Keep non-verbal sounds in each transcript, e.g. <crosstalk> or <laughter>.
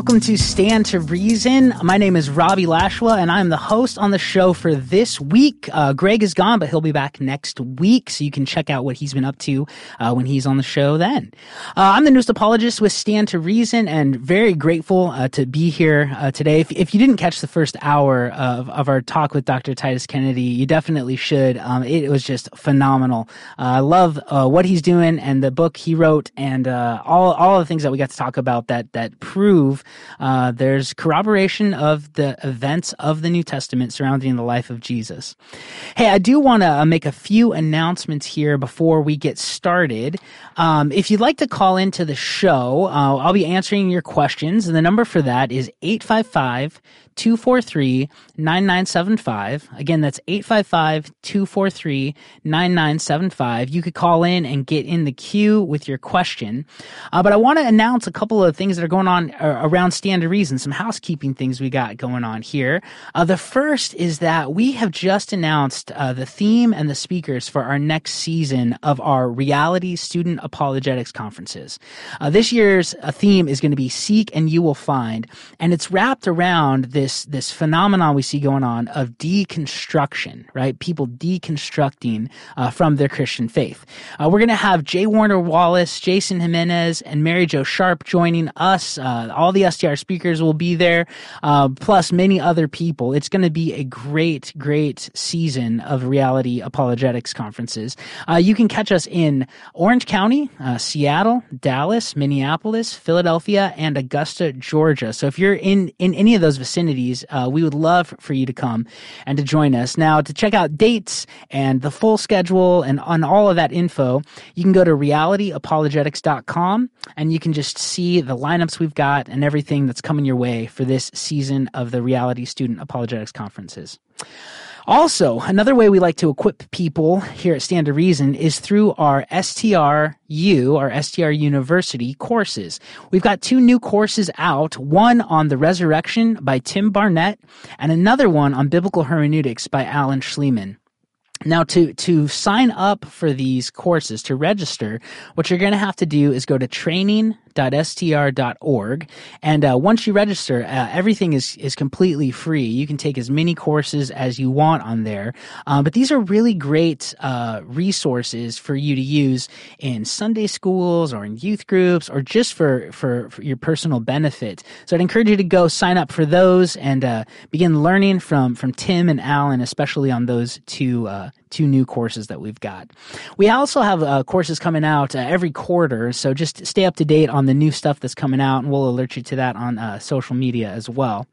Welcome to Stand to Reason. My name is Robbie Lashua, and I'm the host on the show for this week. Uh, Greg is gone, but he'll be back next week, so you can check out what he's been up to uh, when he's on the show then. Uh, I'm the newest apologist with Stand to Reason, and very grateful uh, to be here uh, today. If, if, you didn't catch the first hour of, of our talk with Dr. Titus Kennedy, you definitely should. Um, it, it, was just phenomenal. Uh, I love what he's doing and the book he wrote, and all all the things that we got to talk about that that prove uh, there's corroboration of the events of the New Testament surrounding the life of Jesus. Hey, I do want to uh, make a few announcements here before we get started. Um, if you'd like to call into the show, uh, I'll be answering your questions, and the number for that is 855 243 9975. Again, that's 855 243 9975. You could call in and get in the queue with your question. Uh, but I want to announce a couple of things that are going on uh, around Stand to Reason, some housekeeping things we got going on here. Uh, the first is that we have just announced uh, the theme and the speakers for our next season of our reality student apologetics conferences. Uh, this year's uh, theme is going to be Seek and You Will Find, and it's wrapped around this this this phenomenon we see going on of deconstruction, right? People deconstructing uh, from their Christian faith. Uh, we're going to have J. Warner Wallace, Jason Jimenez, and Mary Jo Sharp joining us. Uh, all the STR speakers will be there, uh, plus many other people. It's going to be a great, great season of reality apologetics conferences. Uh, you can catch us in Orange County, uh, Seattle, Dallas, Minneapolis, Philadelphia, and Augusta, Georgia. So if you're in in any of those vicinities uh, we would love for you to come and to join us. Now, to check out dates and the full schedule and on all of that info, you can go to realityapologetics.com and you can just see the lineups we've got and everything that's coming your way for this season of the Reality Student Apologetics Conferences. Also, another way we like to equip people here at Stand to Reason is through our STRU, our STR University courses. We've got two new courses out, one on the resurrection by Tim Barnett and another one on biblical hermeneutics by Alan Shlemon. Now, to, to sign up for these courses, to register, what you're going to have to do is go to training.str.org. And uh, once you register, uh, everything is, is completely free. You can take as many courses as you want on there. Um, but these are really great uh, resources for you to use in Sunday schools or in youth groups or just for, for, for your personal benefit. So I'd encourage you to go sign up for those and uh, begin learning from, from Tim and Alan, especially on those two two new courses that we've got. We also have uh, courses coming out uh, every quarter, so just stay up to date on the new stuff that's coming out, and we'll alert you to that on uh, social media as well.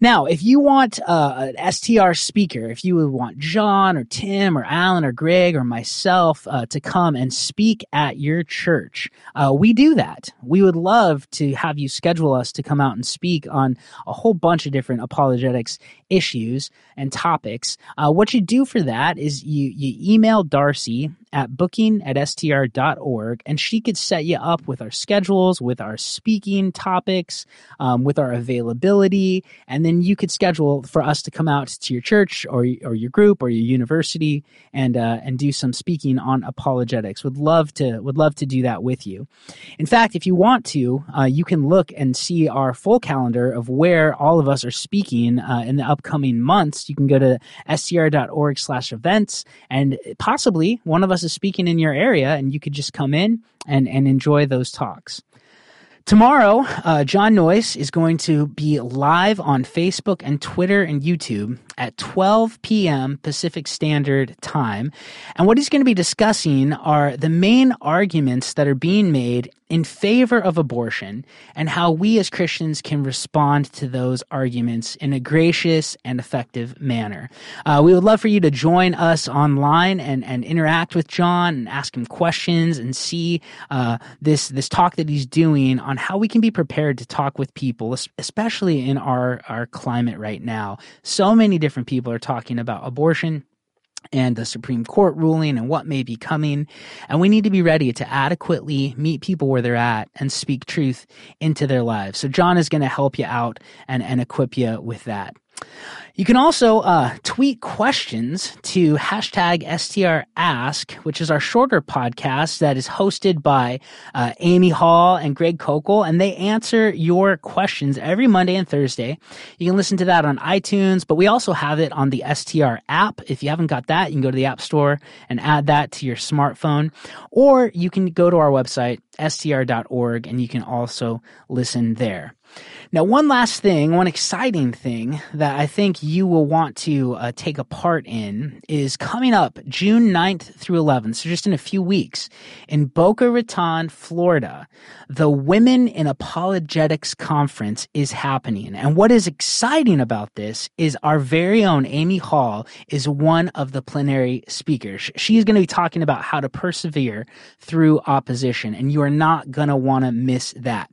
Now, if you want uh, an STR speaker, if you would want John or Tim or Alan or Greg or myself uh, to come and speak at your church, uh, we do that. We would love to have you schedule us to come out and speak on a whole bunch of different apologetics issues and topics. Uh, what you do for that is you, you email Darcy at booking at str.org, and she could set you up with our schedules, with our speaking topics, um, with our availability, and then you could schedule for us to come out to your church or, or your group or your university and uh, and do some speaking on apologetics. Would love to would love to do that with you. In fact, if you want to, uh, you can look and see our full calendar of where all of us are speaking uh, in the upcoming months. You can go to str.org/events, and possibly one of us is speaking in your area, and you could just come in and, and enjoy those talks. Tomorrow, uh, John Noyes is going to be live on Facebook and Twitter and YouTube at 12 p.m. Pacific Standard Time. And what he's going to be discussing are the main arguments that are being made in favor of abortion and how we as Christians can respond to those arguments in a gracious and effective manner. Uh, we would love for you to join us online and, and interact with John and ask him questions and see uh, this this talk that he's doing on how we can be prepared to talk with people, especially in our, our climate right now. So many different people are talking about abortion and the Supreme Court ruling and what may be coming. And we need to be ready to adequately meet people where they're at and speak truth into their lives. So John is going to help you out and, and equip you with that. You can also uh, tweet questions to hashtag STRask, which is our shorter podcast that is hosted by uh, Amy Hall and Greg Koukl, and they answer your questions every Monday and Thursday. You can listen to that on iTunes, but we also have it on the STR app. If you haven't got that, you can go to the App Store and add that to your smartphone, or you can go to our website, str.org, and you can also listen there. Now, one last thing, one exciting thing that I think you will want to uh, take a part in is coming up June 9th through 11th, so just in a few weeks, in Boca Raton, Florida. The Women in Apologetics Conference is happening. And what is exciting about this is our very own Amy Hall is one of the plenary speakers. She's going to be talking about how to persevere through opposition, and you are not going to want to miss that.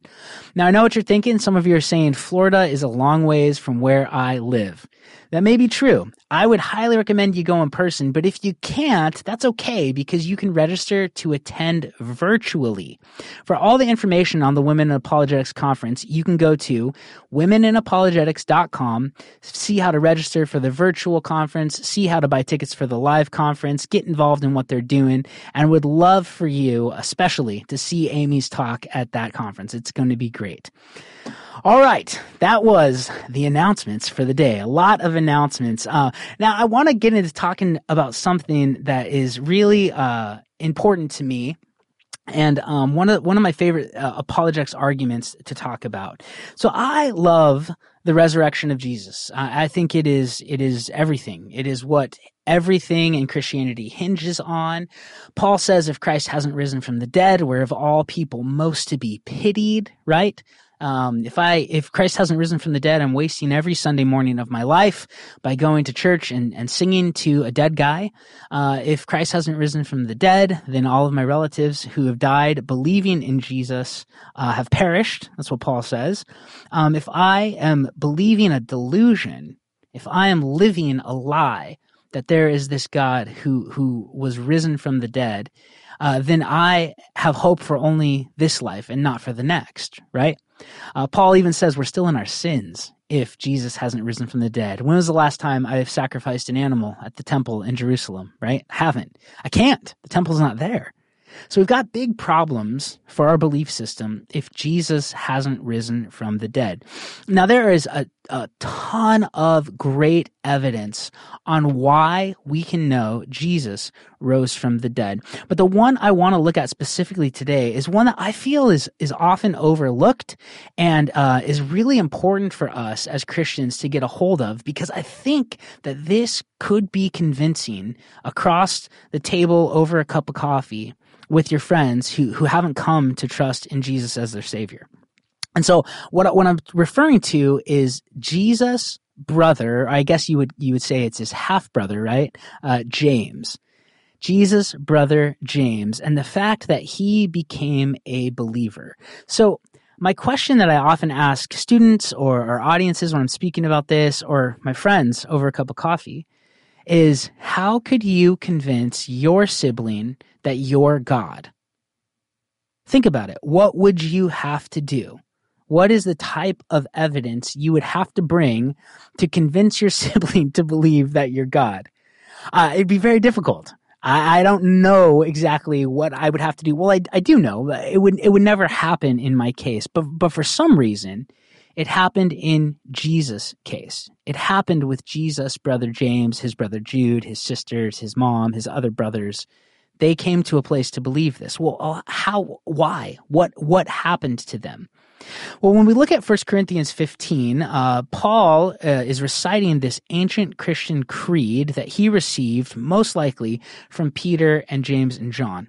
Now, I know what you're thinking. Some of you are saying Florida is a long ways from where I live. That may be true. I would highly recommend you go in person, but if you can't, that's okay because you can register to attend virtually. For all the information on the Women in Apologetics Conference, you can go to womeninapologetics.com, see how to register for the virtual conference, see how to buy tickets for the live conference, get involved in what they're doing, and would love for you, especially, to see Amy's talk at that conference. It's going to be great. All right, that was the announcements for the day. A lot of announcements. Uh, now, I want to get into talking about something that is really uh, important to me and um, one of one of my favorite uh, apologetics arguments to talk about. So I love the resurrection of Jesus. I, I think it is it is everything. It is what everything in Christianity hinges on. Paul says, if Christ hasn't risen from the dead, we're of all people most to be pitied. Right? Um, if I if Christ hasn't risen from the dead, I'm wasting every Sunday morning of my life by going to church and, and singing to a dead guy. Uh, if Christ hasn't risen from the dead, then all of my relatives who have died believing in Jesus uh, have perished. That's what Paul says. Um, if I am believing a delusion, if I am living a lie that there is this God who who was risen from the dead, uh, then I have hope for only this life and not for the next, right? Uh, Paul even says we're still in our sins if Jesus hasn't risen from the dead. When was the last time I've sacrificed an animal at the temple in Jerusalem, right? Haven't. I can't. The temple's not there. So we've got big problems for our belief system if Jesus hasn't risen from the dead. Now, there is a, a ton of great evidence on why we can know Jesus rose from the dead. But the one I want to look at specifically today is one that I feel is, is often overlooked and uh, is really important for us as Christians to get a hold of because I think that this could be convincing across the table over a cup of coffee with your friends who, who haven't come to trust in Jesus as their savior. And so what, what I'm referring to is Jesus' brother, I guess you would, you would say it's his half brother, right? Uh, James. Jesus' brother James and the fact that he became a believer. So my question that I often ask students or, or audiences when I'm speaking about this or my friends over a cup of coffee is how could you convince your sibling that you're God? Think about it. What would you have to do? What is the type of evidence you would have to bring to convince your <laughs> sibling to believe that you're God? Uh, it'd be very difficult. I, I, don't know exactly what I would have to do. Well, I, I do know it would it would never happen in my case, but but for some reason, it happened in Jesus' case. It happened with Jesus' brother James, his brother Jude, his sisters, his mom, his other brothers. They came to a place to believe this. Well, uh, how, why? What, what happened to them? Well, when we look at 1 Corinthians 15, uh, Paul uh, is reciting this ancient Christian creed that he received most likely from Peter and James and John.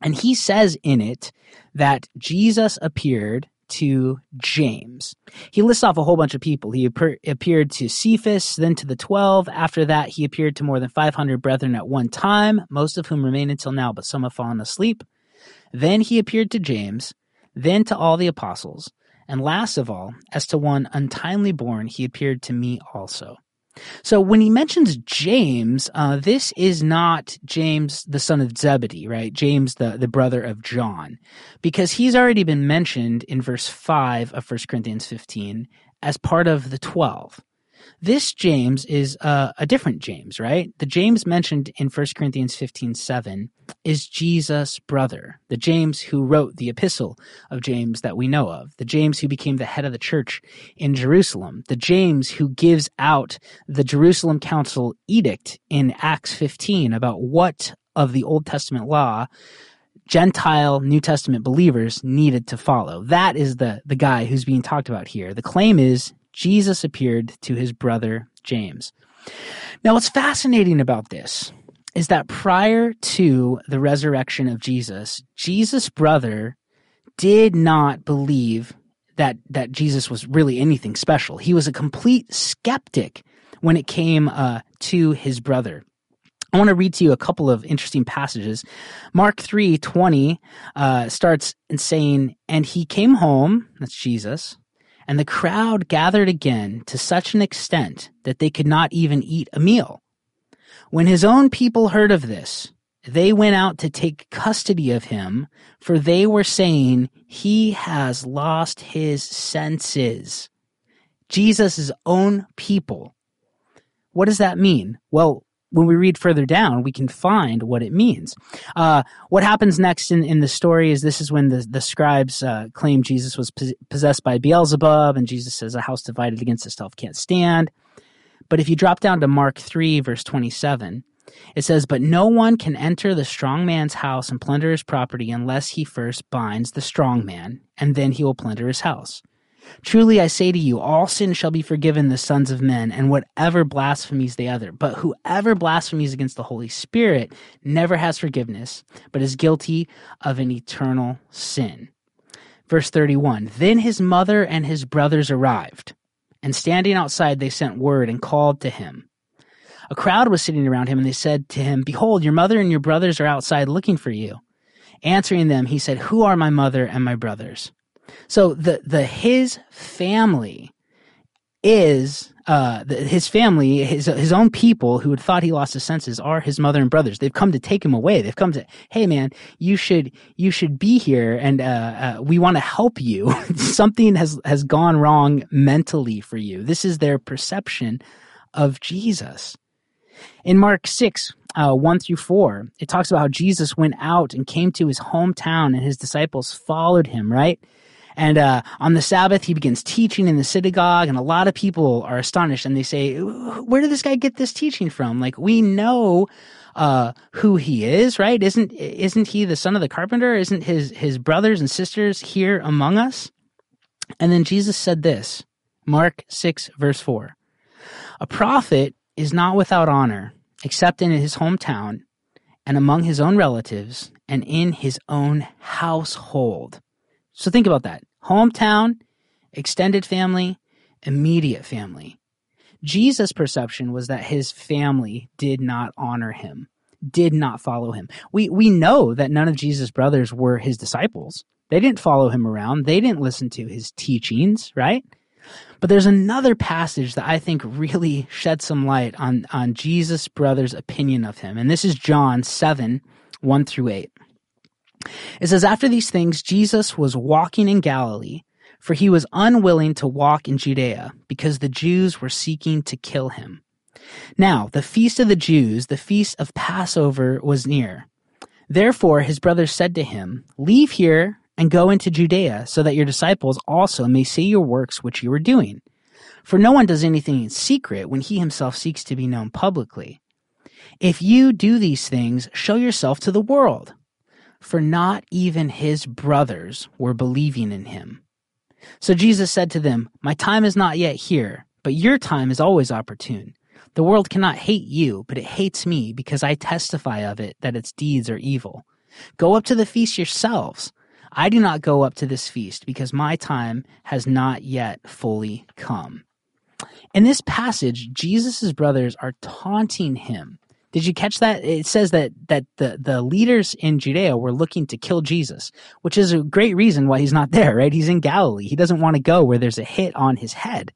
And he says in it that Jesus appeared to James. He lists off a whole bunch of people. He appeared to Cephas, then to the twelve. After that, he appeared to more than 500 brethren at one time, most of whom remain until now, but some have fallen asleep. Then he appeared to James, then to all the apostles. And last of all, as to one untimely born, he appeared to me also. So when he mentions James, uh, this is not James, the son of Zebedee, right? James, the, the brother of John, because he's already been mentioned in verse 5 of 1 Corinthians 15 as part of the 12. This James is uh, a different James, right? The James mentioned in 1 Corinthians 15 7 is Jesus' brother, the James who wrote the epistle of James that we know of, the James who became the head of the church in Jerusalem, the James who gives out the Jerusalem Council edict in Acts 15 about what of the Old Testament law Gentile New Testament believers needed to follow. That is the, the guy who's being talked about here. The claim is Jesus appeared to his brother James. Now, what's fascinating about this is that prior to the resurrection of Jesus, Jesus' brother did not believe that, that Jesus was really anything special. He was a complete skeptic when it came uh, to his brother. I want to read to you a couple of interesting passages. Mark 3 20 uh, starts in saying, And he came home, that's Jesus, and the crowd gathered again to such an extent that they could not even eat a meal. When his own people heard of this, they went out to take custody of him, for they were saying, He has lost his senses. Jesus' own people. What does that mean? Well, when we read further down, we can find what it means. Uh, what happens next in, in the story is this is when the, the scribes uh, claim Jesus was possessed by Beelzebub, and Jesus says, A house divided against itself can't stand. But if you drop down to Mark 3, verse 27, it says, But no one can enter the strong man's house and plunder his property unless he first binds the strong man, and then he will plunder his house. Truly I say to you, all sin shall be forgiven the sons of men, and whatever blasphemies they utter. But whoever blasphemies against the Holy Spirit never has forgiveness, but is guilty of an eternal sin. Verse 31 Then his mother and his brothers arrived, and standing outside they sent word and called to him. A crowd was sitting around him, and they said to him, Behold, your mother and your brothers are outside looking for you. Answering them, he said, Who are my mother and my brothers? So the the his family is uh, the, his family, his his own people who had thought he lost his senses are his mother and brothers. They've come to take him away. They've come to, hey man, you should you should be here, and uh, uh, we want to help you. <laughs> Something has has gone wrong mentally for you. This is their perception of Jesus. In Mark six, uh, 1 through 4, it talks about how Jesus went out and came to his hometown and his disciples followed him, right? And uh, on the Sabbath, he begins teaching in the synagogue, and a lot of people are astonished and they say, Where did this guy get this teaching from? Like, we know uh, who he is, right? Isn't isn't he the son of the carpenter? Isn't his his brothers and sisters here among us? And then Jesus said this, Mark six verse four: A prophet is not without honor, except in his hometown, and among his own relatives, and in his own household. So think about that hometown, extended family, immediate family. Jesus' perception was that his family did not honor him, did not follow him. We, we know that none of Jesus' brothers were his disciples. They didn't follow him around. They didn't listen to his teachings, right? But there's another passage that I think really sheds some light on, on Jesus' brother's opinion of him. And this is John 7, 1 through 8. It says, After these things, Jesus was walking in Galilee, for he was unwilling to walk in Judea, because the Jews were seeking to kill him. Now, the feast of the Jews, the feast of Passover, was near. Therefore, his brothers said to him, Leave here and go into Judea, so that your disciples also may see your works which you are doing. For no one does anything in secret when he himself seeks to be known publicly. If you do these things, show yourself to the world for not even his brothers were believing in him. So Jesus said to them, My time is not yet here, but your time is always opportune. The world cannot hate you, but it hates me because I testify of it that its deeds are evil. Go up to the feast yourselves. I do not go up to this feast because my time has not yet fully come. In this passage, Jesus' brothers are taunting him did you catch that? It says that that the the leaders in Judea were looking to kill Jesus, which is a great reason why he's not <laughs> there, right? He's in Galilee. He doesn't want to go where there's a hit on his head.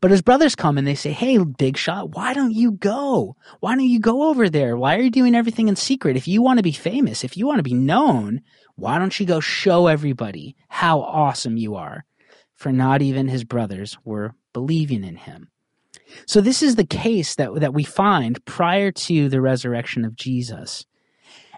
But his brothers come and they say, Hey, big shot, why don't you go? Why don't you go over there? Why are you doing everything in secret? If you want to be famous, if you want to be known, why don't you go show everybody how awesome you are? For not even his brothers were believing in him. So this is the case that, that we find prior to the resurrection of Jesus.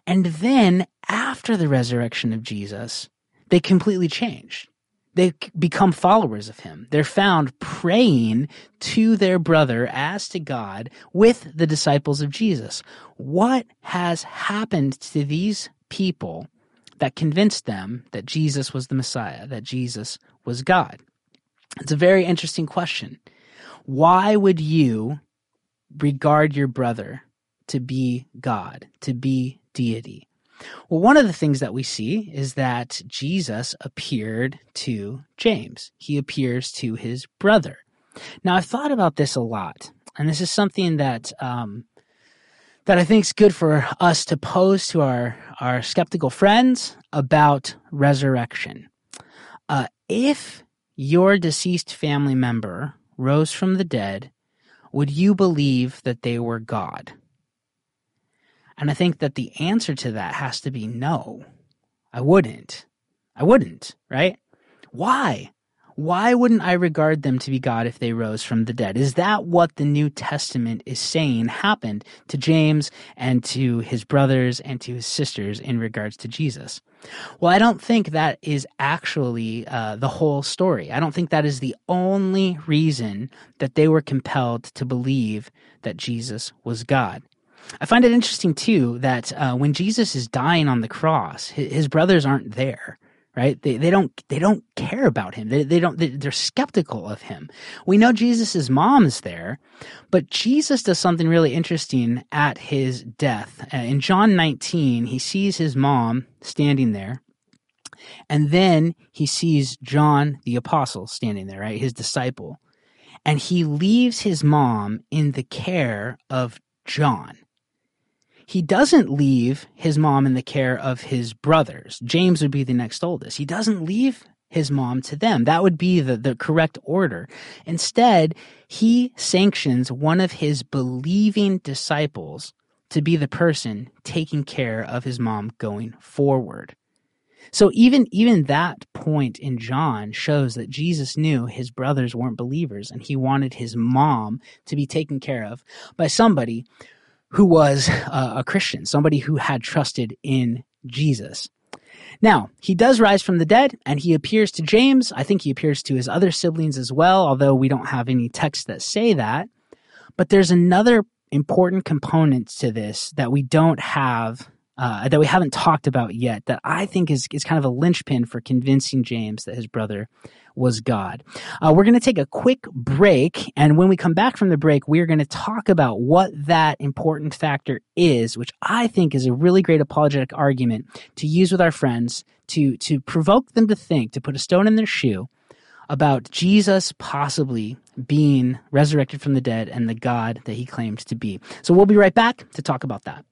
And then after the resurrection of Jesus, they completely change. They become followers of him. They're found praying to their brother as to God with the disciples of Jesus. What has happened to these people that convinced them that Jesus was the Messiah, that Jesus was God? It's a very interesting question. Why would you regard your brother to be God, to be deity? Well, one of the things that we see is that Jesus appeared to James. He appears to his brother. Now, I've thought about this a lot, and this is something that um, that I think is good for us to pose to our our skeptical friends about resurrection. Uh, if your deceased family member rose from the dead, would you believe that they were God? And I think that the answer to that has to be no. I wouldn't. I wouldn't, right? Why? Why wouldn't I regard them to be God if they rose from the dead? Is that what the New Testament is saying happened to James and to his brothers and to his sisters in regards to Jesus? Well, I don't think that is actually uh, the whole story. I don't think that is the only reason that they were compelled to believe that Jesus was God. I find it interesting too that uh, when Jesus is dying on the cross, his, his brothers aren't there right? They, they don't they don't care about him. They, they don't they, are skeptical of him. We know jesus's mom is there but jesus does something really interesting at his death. Uh, in john 19 he sees his mom standing there and then he sees john the apostle standing there right? His disciple. And he leaves his mom in the care of john he doesn't leave his mom in the care of his brothers. James would be the next oldest. He doesn't leave his mom to them. That would be the, the correct order. Instead, he sanctions one of his believing disciples to be the person taking care of his mom going forward. So even even that point in John shows that Jesus knew his brothers weren't believers and he wanted his mom to be taken care of by somebody who was uh, a Christian, somebody who had trusted in Jesus. Now, he does rise from the dead and he appears to James. I think he appears to his other siblings as well, although we don't have any texts that say that. But there's another important component to this that we don't have uh, that we haven't talked about yet that I think is, is kind of a linchpin for convincing James that his brother was God. Uh, we're going to take a quick break. And when we come back from the break, we're going to talk about what that important factor is, which I think is a really great apologetic argument to use with our friends to, to provoke them to think, to put a stone in their shoe about Jesus possibly being resurrected from the dead and the God that he claimed to be. So we'll be right back to talk about that.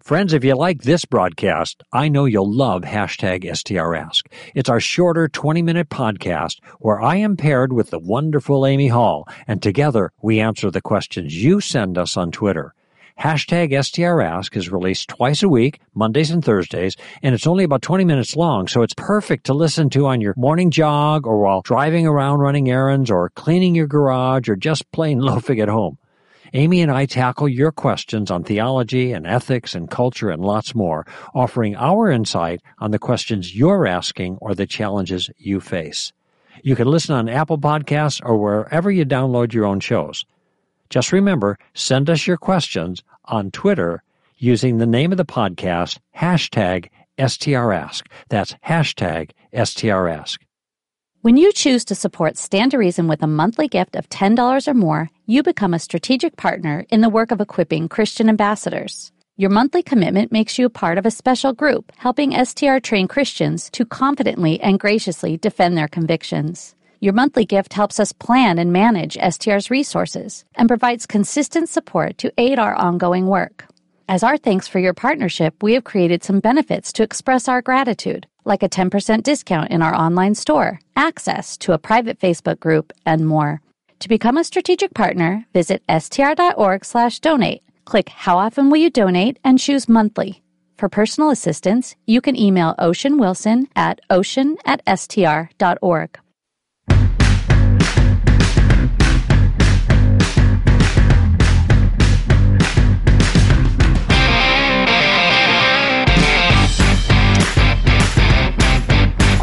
Friends, if you like this broadcast, I know you'll love hashtag STRask. It's our shorter 20 minute podcast where I am paired with the wonderful Amy Hall, and together we answer the questions you send us on Twitter. Hashtag STRask is released twice a week, Mondays and Thursdays, and it's only about 20 minutes long, so it's perfect to listen to on your morning jog or while driving around running errands or cleaning your garage or just plain <laughs> loafing at home. Amy and I tackle your questions on theology and ethics and culture and lots more, offering our insight on the questions you're asking or the challenges you face. You can listen on Apple Podcasts or wherever you download your own shows. Just remember, send us your questions on Twitter using the name of the podcast, hashtag STRask. That's hashtag STRask. When you choose to support Stand to Reason with a monthly gift of $10 or more, you become a strategic partner in the work of equipping Christian ambassadors. Your monthly commitment makes you a part of a special group helping STR train Christians to confidently and graciously defend their convictions. Your monthly gift helps us plan and manage STR's resources and provides consistent support to aid our ongoing work. As our thanks for your partnership, we have created some benefits to express our gratitude like a 10% discount in our online store, access to a private Facebook group, and more. To become a strategic partner, visit str.org/donate. Click how often will you donate and choose monthly. For personal assistance, you can email Ocean Wilson at ocean at.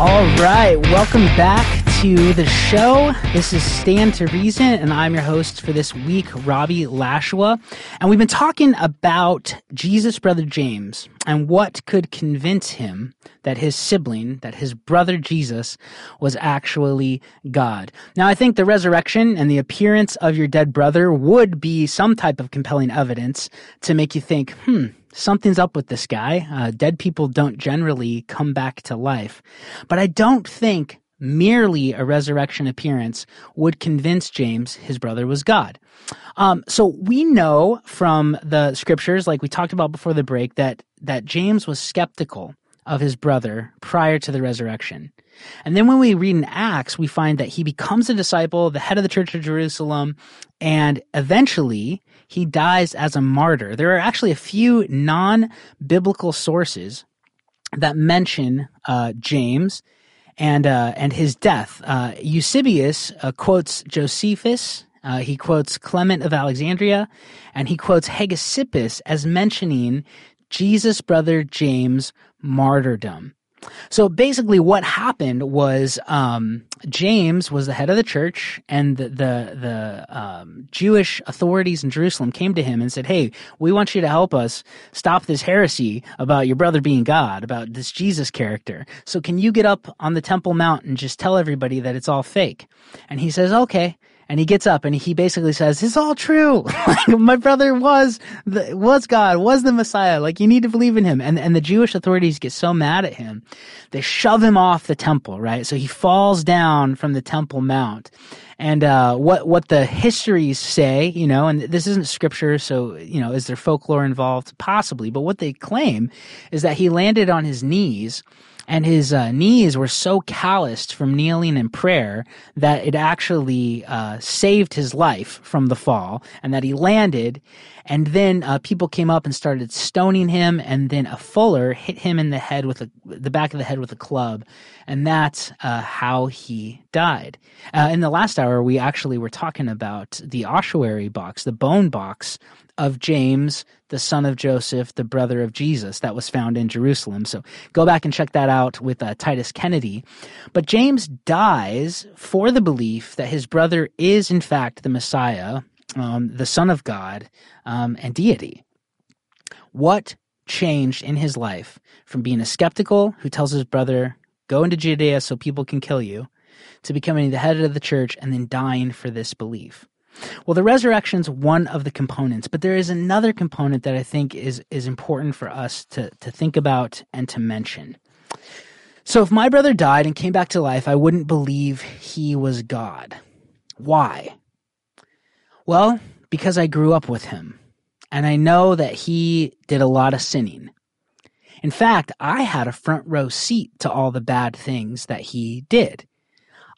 All right, welcome back to the show. This is Stand to Reason, and I'm your host for this week, Robbie Lashua. And we've been talking about Jesus' brother James and what could convince him that his sibling, that his brother Jesus, was actually God. Now, I think the resurrection and the appearance of your dead brother would be some type of compelling evidence to make you think, hmm, something's up with this guy. Uh, dead people don't generally come back to life. But I don't think merely a resurrection appearance would convince James his brother was God. Um, so we know from the scriptures, like we talked about before the break, that that James was skeptical of his brother prior to the resurrection. And then when we read in Acts, we find that he becomes a disciple, the head of the church of Jerusalem, and eventually he dies as a martyr. There are actually a few non biblical sources that mention uh, James and uh, and his death. Uh, Eusebius uh, quotes Josephus. Uh, he quotes Clement of Alexandria, and he quotes Hegesippus as mentioning Jesus' brother James' martyrdom. So basically, what happened was um, James was the head of the church, and the the, the um, Jewish authorities in Jerusalem came to him and said, "Hey, we want you to help us stop this heresy about your brother being God, about this Jesus character. So can you get up on the Temple Mount and just tell everybody that it's all fake?" And he says, "Okay." And he gets up and he basically says, "It's all true. <laughs> my brother was the, was God, was the Messiah. Like you need to believe in him." And and the Jewish authorities get so mad at him, they shove him off the temple. Right, so he falls down from the Temple Mount. And uh, what what the histories say, you know, and this isn't scripture, so you know, is there folklore involved? Possibly, but what they claim is that he landed on his knees and his uh, knees were so calloused from kneeling in prayer that it actually uh, saved his life from the fall, and that he landed. And then uh, people came up and started stoning him, and then a fuller hit him in the head with a, the back of the head with a club, and that's uh, how he died. Uh, in the last hour, we actually were talking about the ossuary box, the bone box of James, the son of Joseph, the brother of Jesus, that was found in Jerusalem. So go back and check that out with uh, Titus Kennedy. But James dies for the belief that his brother is, in fact, the Messiah, um, the Son of God, um, and deity. What changed in his life from being a skeptical who tells his brother, go into Judea so people can kill you, to becoming the head of the church and then dying for this belief? Well, the resurrection's one of the components, but there is another component that I think is is important for us to to think about and to mention. So if my brother died and came back to life, I wouldn't believe he was God. Why? Well, because I grew up with him and I know that he did a lot of sinning. In fact, I had a front row seat to all the bad things that he did.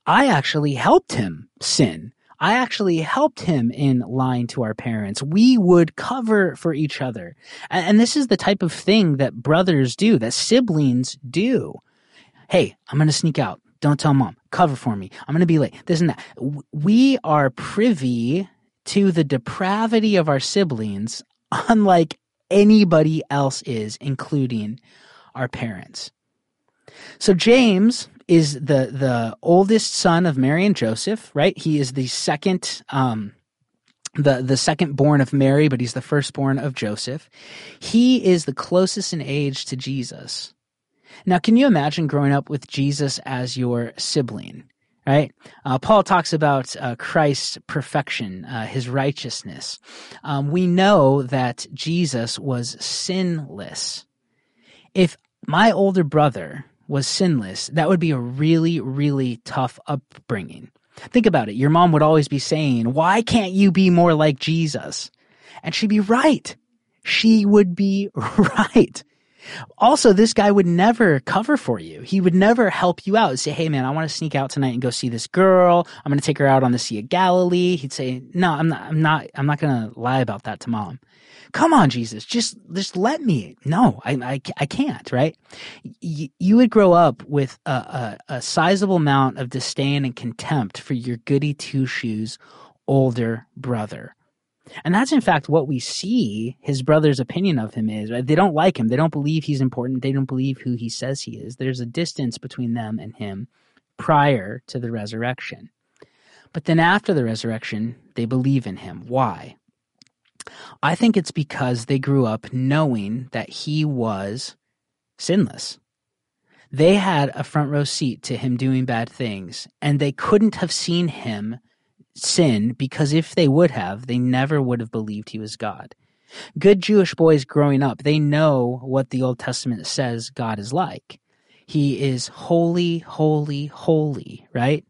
I actually helped him sin I actually helped him in lying to our parents. We would cover for each other. And, and, this is the type of thing that brothers do, that siblings do. Hey, I'm going to sneak out. Don't tell mom. Cover for me. I'm going to be late. This and that. We are privy to the depravity of our siblings, <laughs> unlike anybody else is, including our parents. So James is the the oldest son of Mary and Joseph, right? He is the second um the the second born of Mary, but he's the firstborn of Joseph. He is the closest in age to Jesus. Now, can you imagine growing up with Jesus as your sibling? Right? Uh, Paul talks about uh, Christ's perfection, uh, his righteousness. Um, we know that Jesus was sinless. If my older brother was sinless, that would be a really, really tough upbringing. Think about it. Your mom would always be saying, why can't you be more like Jesus? And she'd be right. She would be <laughs> right. Also, this guy would never cover for you. He would never help you out. say, "Hey, man, I want to sneak out tonight and go see this girl. I'm going to take her out on the Sea of Galilee." He'd say, "No, I'm not. I'm not. I'm not going to lie about that to mom." come on, Jesus, just, just let me. No, I, I, I can't, right? Y- you would grow up with a, a, a sizable amount of disdain and contempt for your goody two shoes older brother. And that's in fact what we see his brother's opinion of him is. They don't like him. They don't believe he's important. They don't believe who he says he is. There's a distance between them and him prior to the resurrection. But then after the resurrection, they believe in him. Why? I think it's because they grew up knowing that he was sinless. They had a front row seat to him doing bad things, and they couldn't have seen him sin because if they would have, they never would have believed he was God. Good Jewish boys growing up, they know what the Old Testament says God is like. He is holy, holy, holy, right?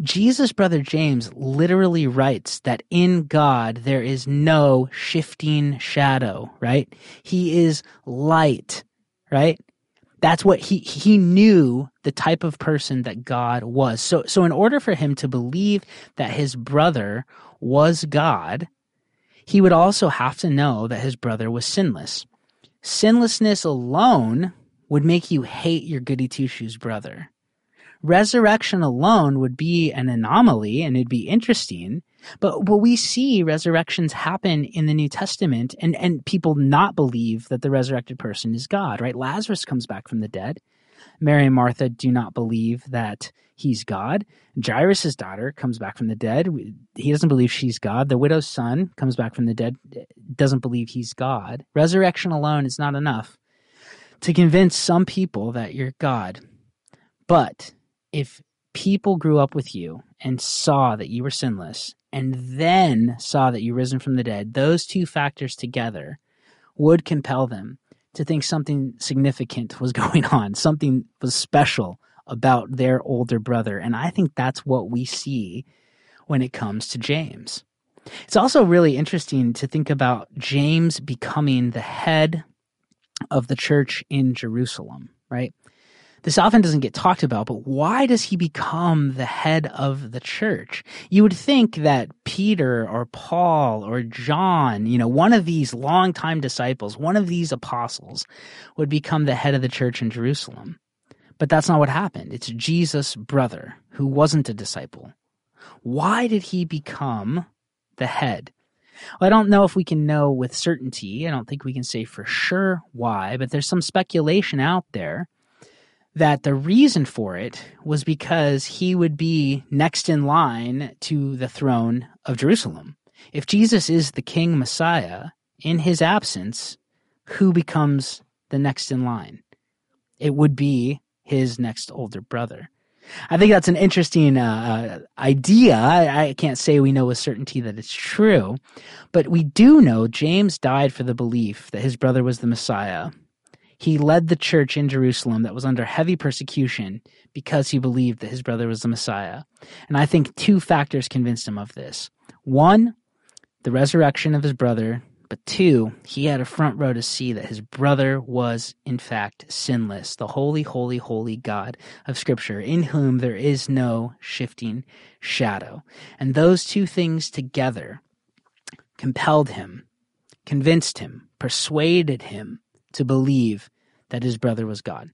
Jesus' brother James literally writes that in God there is no shifting shadow, right? He is light, right? That's what he he knew the type of person that God was. So so in order for him to believe that his brother was God, he would also have to know that his brother was sinless. Sinlessness alone would make you hate your goody two shoes brother. Resurrection alone would be an anomaly and it'd be interesting, but but we see resurrections happen in the New Testament and, and people not believe that the resurrected person is God, right? Lazarus comes back from the dead. Mary and Martha do not believe that he's God. Jairus' daughter comes back from the dead. He doesn't believe she's God. The widow's son comes back from the dead, doesn't believe he's God. Resurrection alone is not enough to convince some people that you're God. But if people grew up with you and saw that you were sinless and then saw that you risen from the dead, those two factors together would compel them to think something significant was <laughs> going on, something was special about their older brother. And I think that's what we see when it comes to James. It's also really interesting to think about James becoming the head of the church in Jerusalem, right? This often doesn't get talked about, but why does he become the head of the church? You would think that Peter or Paul or John, you know, one of these longtime disciples, one of these apostles would become the head of the church in Jerusalem. But that's not what happened. It's Jesus' brother who wasn't a disciple. Why did he become the head? Well, I don't know if we can know with certainty. I don't think we can say for sure why, but there's some speculation out there that the reason for it was because he would be next in line to the throne of Jerusalem. If Jesus is the king Messiah, in his absence, who becomes the next in line? It would be his next older brother. I think that's an interesting uh, uh, idea. I, I, can't say we know with certainty that it's true, but we do know James died for the belief that his brother was the Messiah. He led the church in Jerusalem that was under heavy persecution because he believed that his brother was the Messiah. And I think two factors convinced him of this. One, the resurrection of his brother but two, he had a front row to see that his brother was, in fact, sinless, the holy, holy, holy God of Scripture, in whom there is no shifting shadow. And those two things together compelled him, convinced him, persuaded him to believe that his brother was God.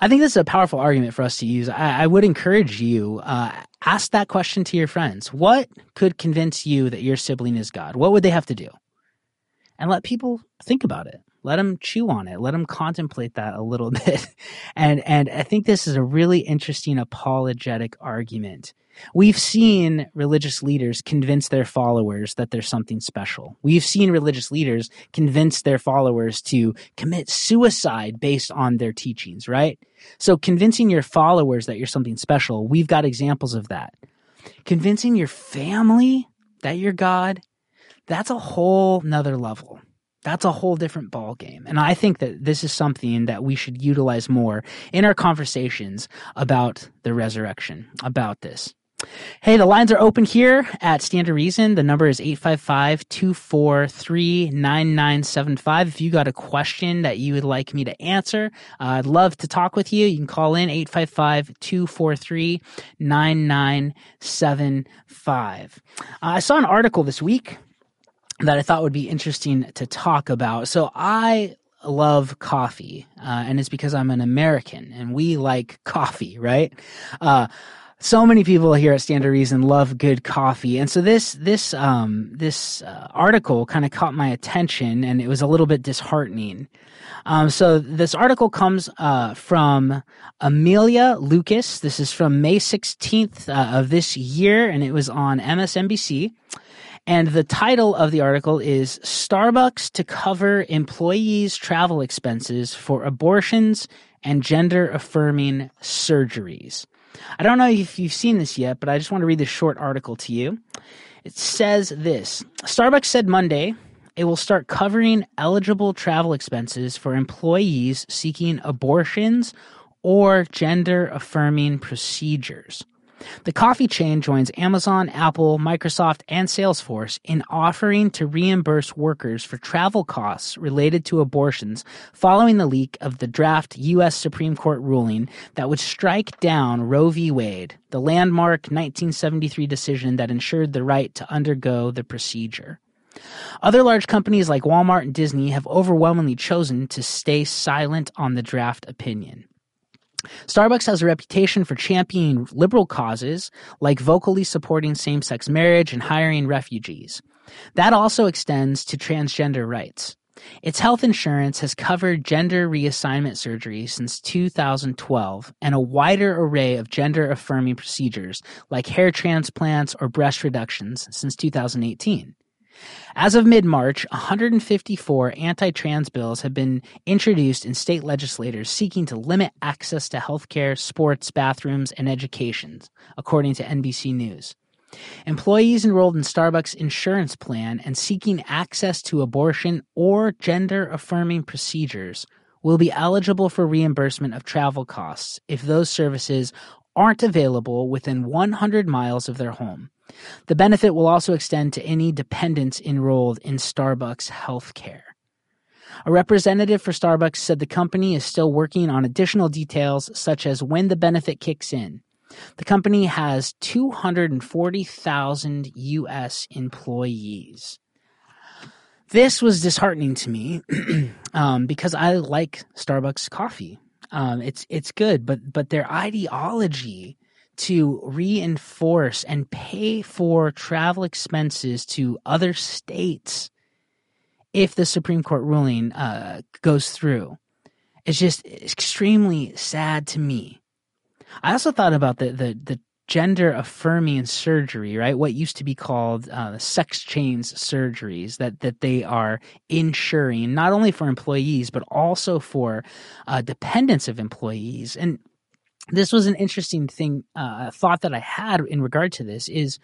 I think this is a powerful argument for us to use. I, I would encourage you uh, ask that question to your friends. What could convince you that your sibling is God? What would they have to do? and let people think about it. Let them chew on it. Let them contemplate that a little <laughs> bit. and, and I think this is a really interesting apologetic argument. We've seen religious leaders convince their followers that there's something special. We've seen religious leaders convince their followers to commit suicide based on their teachings, right? So convincing your followers that you're something special, we've got examples of that. Convincing your family that you're God, that's a whole nother level. That's a whole different ball game. And I think that this is something that we should utilize more in our conversations about the resurrection, about this. Hey, the lines are open here at Stand to Reason. The number is 855-243-9975. If you got a question that you would like me to answer, uh, I'd love to talk with you. You can call in 855-243-9975. Uh, I saw an article this week that I thought would be interesting to talk about. So I love coffee, uh, and it's because I'm an American and we like coffee, right? Uh, so many people here at Stand to Reason love good coffee, and so this this um, this uh, article kind of caught my attention, and it was a little bit disheartening. Um, so this article comes uh, from Amelia Lucas. This is from May sixteenth uh, of this year, and it was on MSNBC. And the title of the article is Starbucks to cover employees' travel expenses for abortions and gender affirming surgeries. I don't know if you've seen this yet, but I just want to read this short article to you. It says this Starbucks said Monday it will start covering eligible travel expenses for employees seeking abortions or gender affirming procedures. The coffee chain joins Amazon, Apple, Microsoft, and Salesforce in offering to reimburse workers for travel costs related to abortions following the leak of the draft U.S. Supreme Court ruling that would strike down Roe v. Wade, the landmark 1973 decision that ensured the right to undergo the procedure. Other large companies like Walmart and Disney have overwhelmingly chosen to stay silent on the draft opinion. Starbucks has a reputation for championing liberal causes like vocally supporting same sex marriage and hiring refugees. That also extends to transgender rights. Its health insurance has covered gender reassignment surgery since 2012 and a wider array of gender affirming procedures like hair transplants or breast reductions since 2018. As of mid March, 154 anti trans bills have been introduced in state legislators seeking to limit access to healthcare, sports, bathrooms, and education, according to NBC News. Employees enrolled in Starbucks insurance plan and seeking access to abortion or gender affirming procedures will be eligible for reimbursement of travel costs if those services aren't available within 100 miles of their home. The benefit will also extend to any dependents enrolled in Starbucks healthcare. A representative for Starbucks said the company is still working on additional details, such as when the benefit kicks in. The company has 240,000 U.S. employees. This was disheartening to me <clears throat> um, because I like Starbucks coffee. Um, it's it's good, but but their ideology to reinforce and pay for travel expenses to other states if the Supreme Court ruling uh, goes through. It's just extremely sad to me. I also thought about the the, the gender affirming surgery, right? What used to be called uh, sex change surgeries that that they are insuring not only for employees but also for uh, dependents of employees. And this was an interesting thing uh, thought that I had in regard to this is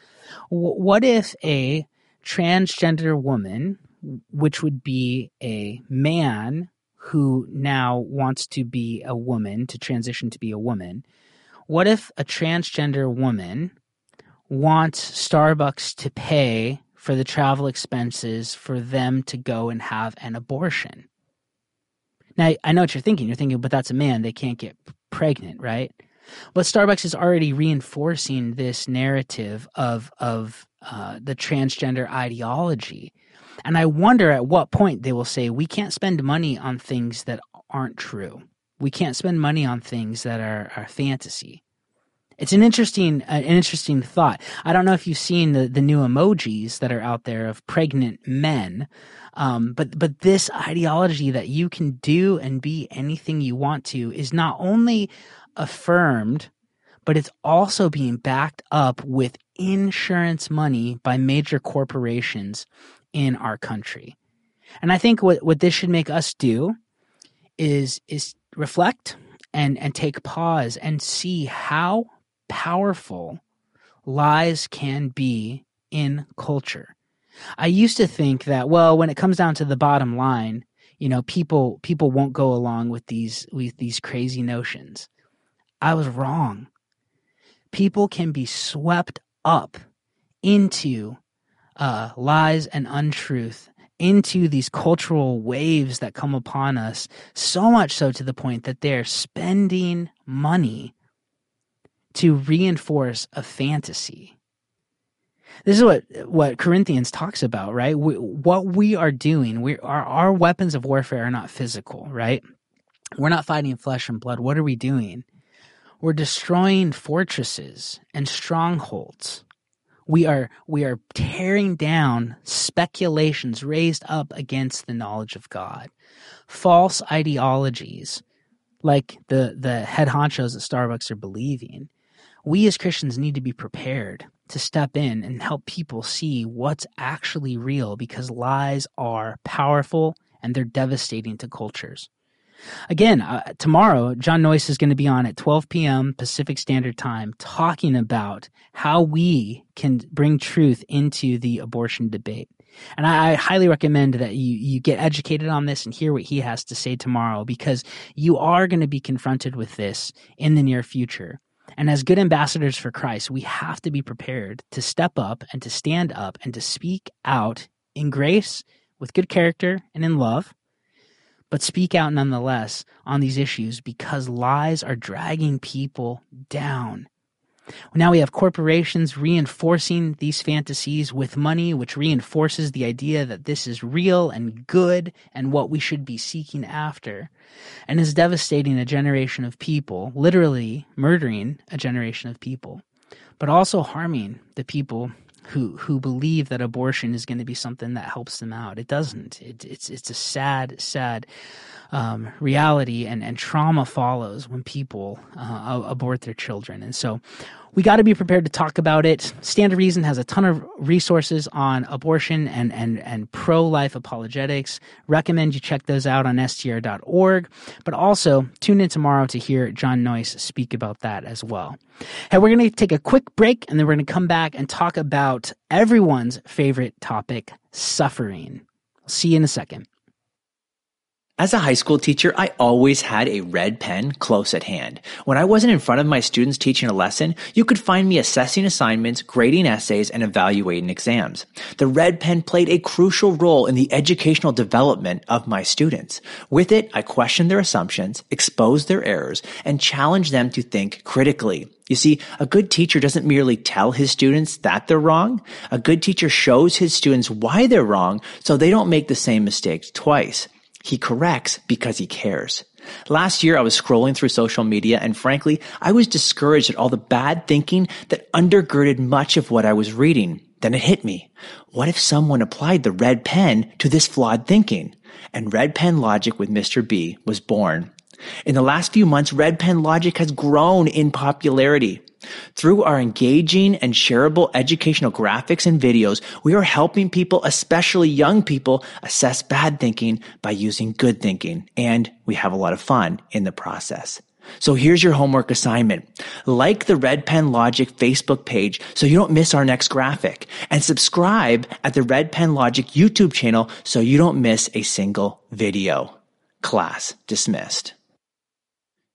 w- what if a transgender woman, which would be a man who now wants to be a woman to transition to be a woman, what if a transgender woman wants Starbucks to pay for the travel expenses for them to go and have an abortion? Now, I know what you're thinking. You're thinking, but that's a man. They can't get pregnant, right? But Starbucks is already reinforcing this narrative of of uh, the transgender ideology, and I wonder at what point they will say we can't spend money on things that aren't true. We can't spend money on things that are, are fantasy. It's an interesting, uh, an interesting thought. I don't know if you've seen the, the new emojis that are out there of pregnant men, um, but but this ideology that you can do and be anything you want to is not only affirmed, but it's also being backed up with insurance money by major corporations in our country. And I think what, what this should make us do is is reflect and and take pause and see how powerful lies can be in culture. I used to think that well when it comes down to the bottom line, you know, people people won't go along with these with these crazy notions. I was wrong. People can be swept up into uh, lies and untruth, into these cultural waves that come upon us, so much so to the point that they're spending money to reinforce a fantasy. This is what what Corinthians talks about, right? We, what we are doing, we our our weapons of warfare are not physical, right? We're not fighting flesh and blood. What are we doing? We're destroying fortresses and strongholds. We are, we are tearing down speculations raised up against the knowledge of God, false ideologies like the, the head honchos at Starbucks are believing. We as Christians need to be prepared to step in and help people see what's actually real because lies are powerful and they're devastating to cultures. Again, uh, tomorrow, John Noyes is going to be on at 12 p.m. Pacific Standard Time talking about how we can bring truth into the abortion debate. And I, I, highly recommend that you, you get educated on this and hear what he has to say tomorrow because you are going to be confronted with this in the near future. And as good ambassadors for Christ, we have to be prepared to step up and to stand up and to speak out in grace, with good character, and in love but speak out nonetheless on these issues because lies are dragging people down. Now we have corporations reinforcing these fantasies with money, which reinforces the idea that this is real and good and what we should be seeking after, and is devastating a generation of people, literally murdering a generation of people, but also harming the people who who believe that abortion is going to be something that helps them out. It doesn't. It, it's it's a sad sad um, reality, and and trauma follows when people uh, abort their children. And so, we got to be prepared to talk about it. Stand Reason has a ton of resources on abortion and, and, and pro life apologetics. Recommend you check those out on str.org. But also tune in tomorrow to hear John Noyes speak about that as well. Hey, we're going to take a quick break and then we're going to come back and talk about everyone's favorite topic suffering. See you in a second. As a high school teacher, I always had a red pen close at hand. When I wasn't in front of my students teaching a lesson, you could find me assessing assignments, grading essays, and evaluating exams. The red pen played a crucial role in the educational development of my students. With it, I questioned their assumptions, exposed their errors, and challenged them to think critically. You see, a good teacher doesn't merely tell his students that they're wrong. A good teacher shows his students why they're wrong so they don't make the same mistakes twice. He corrects because he cares. Last year, I was scrolling through social media and frankly, I was discouraged at all the bad thinking that undergirded much of what I was reading. Then it hit me. What if someone applied the red pen to this flawed thinking? And red pen logic with Mr. B was born. In the last few months, red pen logic has grown in popularity. Through our engaging and shareable educational graphics and videos, we are helping people, especially young people, assess bad thinking by using good thinking. And we have a lot of fun in the process. So here's your homework assignment. Like the Red Pen Logic Facebook page so you don't miss our next graphic and subscribe at the Red Pen Logic YouTube channel so you don't miss a single video. Class dismissed.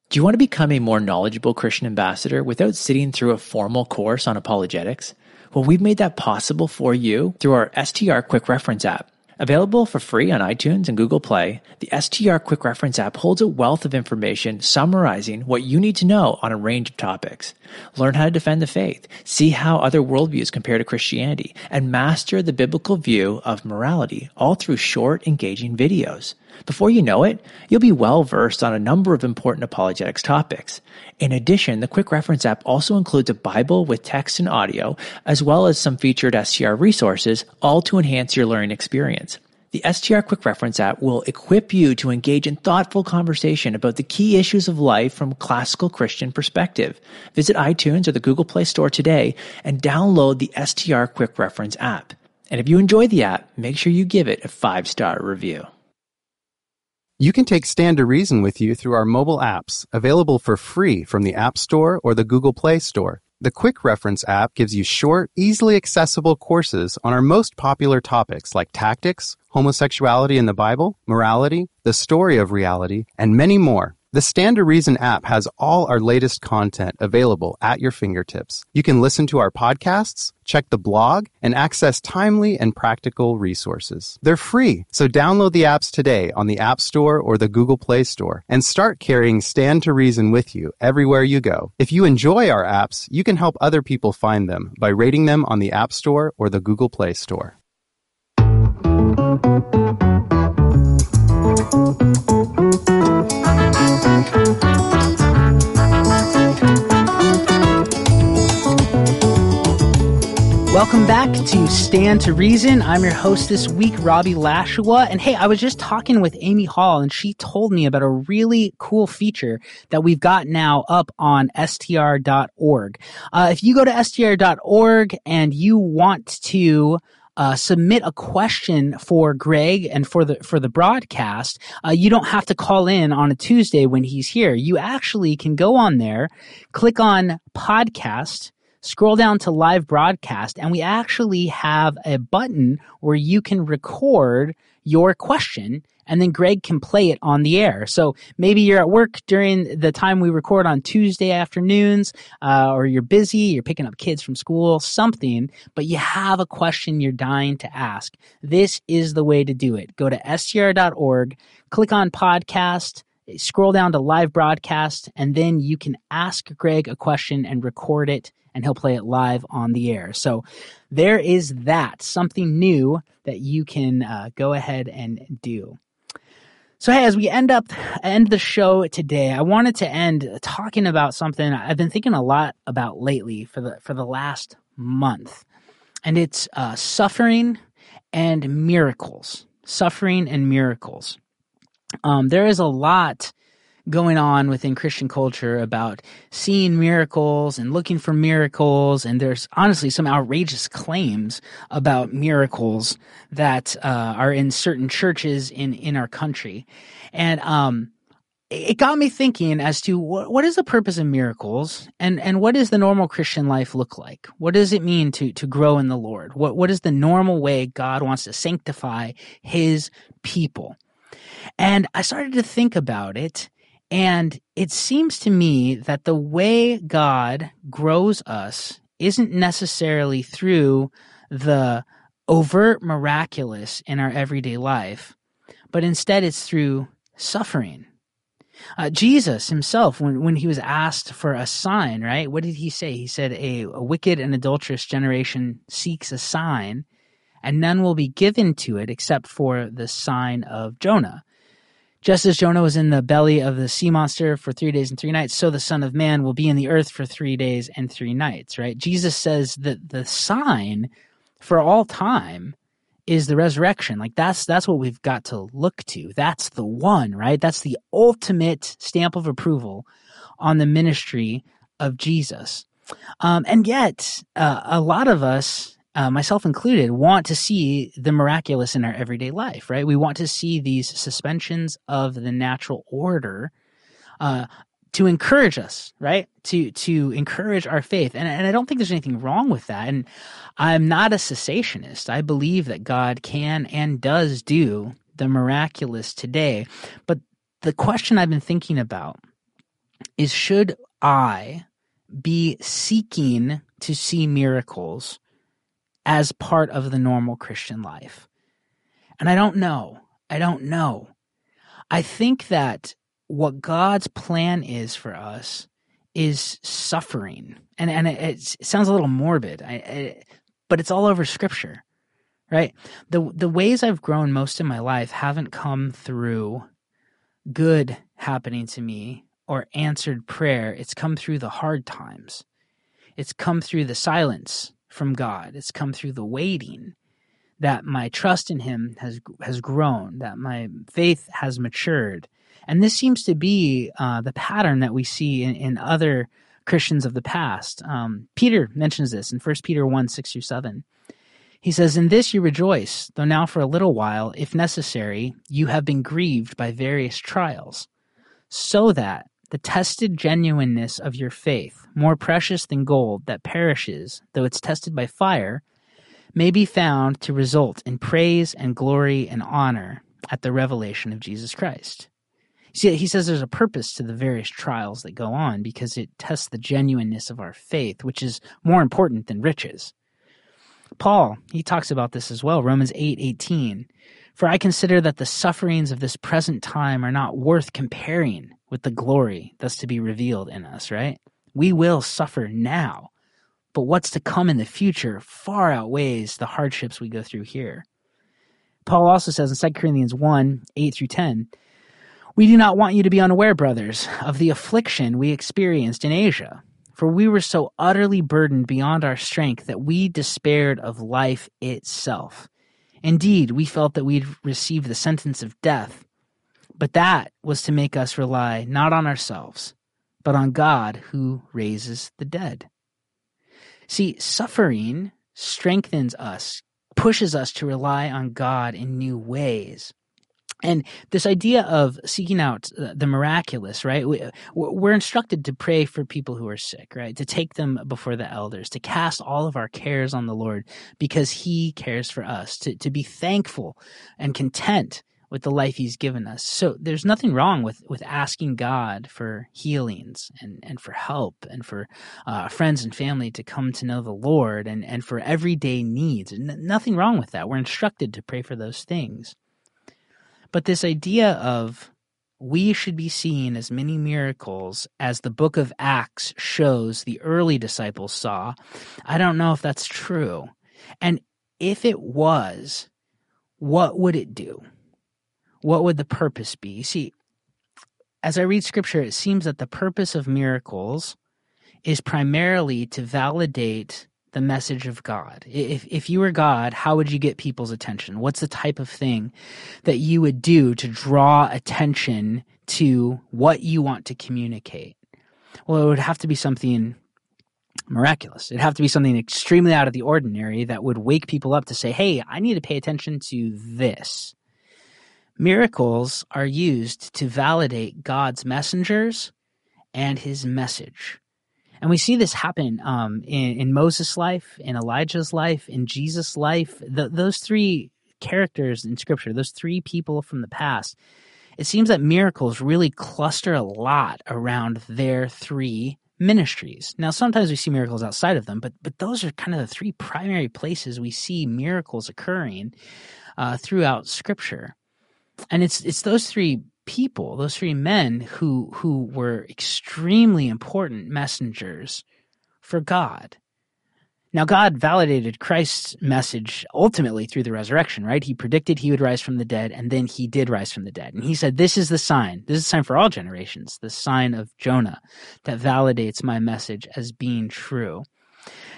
Do you want to become a more knowledgeable Christian ambassador without sitting through a formal course on apologetics? Well, we've made that possible for you through our STR Quick Reference app. Available for free on iTunes and Google Play, the STR Quick Reference app holds a wealth of information summarizing what you need to know on a range of topics. Learn how to defend the faith, see how other worldviews compare to Christianity, and master the biblical view of morality, all through short, engaging videos. Before you know it, you'll be well versed on a number of important apologetics topics. In addition, the Quick Reference app also includes a Bible with text and audio, as well as some featured STR resources, all to enhance your learning experience. The STR Quick Reference app will equip you to engage in thoughtful conversation about the key issues of life from a classical Christian perspective. Visit iTunes or the Google Play Store today and download the STR Quick Reference app. And if you enjoy the app, make sure you give it a five star review. You can take Stand to Reason with you through our mobile apps, available for free from the App Store or the Google Play Store. The Quick Reference app gives you short, easily accessible courses on our most popular topics like tactics, homosexuality in the Bible, morality, the story of reality, and many more. The Stand to Reason app has all our latest content available at your fingertips. You can listen to our podcasts, check the blog, and access timely and practical resources. They're free, so download the apps today on the App Store or the Google Play Store and start carrying Stand to Reason with you everywhere you go. If you enjoy our apps, you can help other people find them by rating them on the App Store or the Google Play Store. Welcome back to Stand to Reason. I'm your host this week, Robbie Lashua. And hey, I was just talking with Amy Hall and she told me about a really cool feature that we've got now up on str.org. Uh, if you go to str.org and you want to uh, submit a question for Greg and for the for the broadcast, uh, you don't have to call in on a Tuesday when he's here. You actually can go on there, click on podcast, scroll down to live broadcast, and we actually have a button where you can record your question and then Greg can play it on the air. So maybe you're at work during the time we record on Tuesday afternoons, uh, or you're busy, you're picking up kids from school, something, but you have a question you're dying to ask. This is the way to do it. Go to str.org, click on podcast, scroll down to live broadcast, and then you can ask Greg a question and record it and he'll play it live on the air. So there is that something new that you can uh, go ahead and do. So hey, as we end up end the show today, I wanted to end talking about something I've been thinking a lot about lately for the for the last month, and it's uh, suffering and miracles. Suffering and miracles. Um, there is a lot going on within Christian culture about seeing miracles and looking for miracles. And there's honestly some outrageous claims about miracles that uh, are in certain churches in, in our country. And um, it got me thinking as to what, what is the purpose of miracles and, and what does the normal Christian life look like? What does it mean to, to grow in the Lord? What, what is the normal way God wants to sanctify his people? And I started to think about it and it seems to me that the way God grows us isn't necessarily through the overt miraculous in our everyday life, but instead it's through suffering. Uh, Jesus himself, when, when he was asked for a sign, right? What did he say? He said, a, a wicked and adulterous generation seeks a sign, and none will be given to it except for the sign of Jonah. Just as Jonah was in the belly of the sea monster for three days and three nights, so the Son of Man will be in the earth for three days and three nights, right? Jesus says that the sign for all time is the resurrection. Like that's that's what we've got to look to. That's the one, right? That's the ultimate stamp of approval on the ministry of Jesus. Um, and yet, uh, a lot of us uh, myself included, want to see the miraculous in our everyday life, right? We want to see these suspensions of the natural order uh, to encourage us, right? To to encourage our faith, and and I don't think there's anything wrong with that. And I'm not a cessationist. I believe that God can and does do the miraculous today. But the question I've been thinking about is: Should I be seeking to see miracles? As part of the normal Christian life? And I don't know. I don't know. I think that what God's plan is for us is suffering. And, and it, it sounds a little morbid, I, but it's all over scripture, right? The, the ways I've grown most in my life haven't come through good happening to me or answered prayer. It's come through the hard times. It's come through the silence from God. It's come through the waiting that my trust in him has has grown, that my faith has matured. And this seems to be uh, the pattern that we see in, in other Christians of the past. Um, Peter mentions this in 1 Peter 1 6 through 7. He says, In this you rejoice, though now for a little while, if necessary, you have been grieved by various trials, so that the tested genuineness of your faith, more precious than gold that perishes, though it's tested by fire, may be found to result in praise and glory and honor at the revelation of Jesus Christ. See, he says there's a purpose to the various trials that go on because it tests the genuineness of our faith, which is more important than riches. Paul, he talks about this as well, Romans 8 18. For I consider that the sufferings of this present time are not worth comparing with the glory that's to be revealed in us, right? We will suffer now, but what's to come in the future far outweighs the hardships we go through here. Paul also says in 2 Corinthians 1 8 through 10, We do not want you to be unaware, brothers, of the affliction we experienced in Asia For we were so utterly burdened beyond our strength that we despaired of life itself. Indeed, we felt that we'd received the sentence of death, but that was to make us rely not on ourselves, but on God who raises the dead. See, suffering strengthens us, pushes us to rely on God in new ways. And this idea of seeking out the miraculous, right? We're instructed to pray for people who are sick, right? To take them before the elders, to cast all of our cares on the Lord because He cares for us, to, to be thankful and content with the life he's given us. So there's nothing wrong with with asking God for healings and and for help and for uh, friends and family to come to know the Lord and and for everyday needs. N- nothing wrong with that. We're instructed to pray for those things. But this idea of we should be seeing as many miracles as the book of Acts shows the early disciples saw. I don't know if that's true. And if it was, what would it do? What would the purpose be? See, as I read scripture, it seems that the purpose of miracles is primarily to validate the message of God. If, if you were God, how would you get people's attention? What's the type of thing that you would do to draw attention to what you want to communicate? Well, it would have to be something miraculous. It'd have to be something extremely out of the ordinary that would wake people up to say, hey, I need to pay attention to this. Miracles are used to validate God's messengers and his message. And we see this happen um, in, in, Moses' life, in Elijah's life, in Jesus' life. The, those three characters in Scripture, those three people from the past, it seems that miracles really cluster a lot around their three ministries. Now, sometimes we see miracles outside of them, but but those are kind of the three primary places we see miracles occurring uh, throughout Scripture and it's it's those three people, those three men who who were extremely important messengers for God. Now, God validated Christ's message ultimately through the resurrection, right? He predicted he would rise from the dead, and then he did rise from the dead. And he said, This is the sign. This is a sign for all generations, the sign of Jonah that validates my message as being true.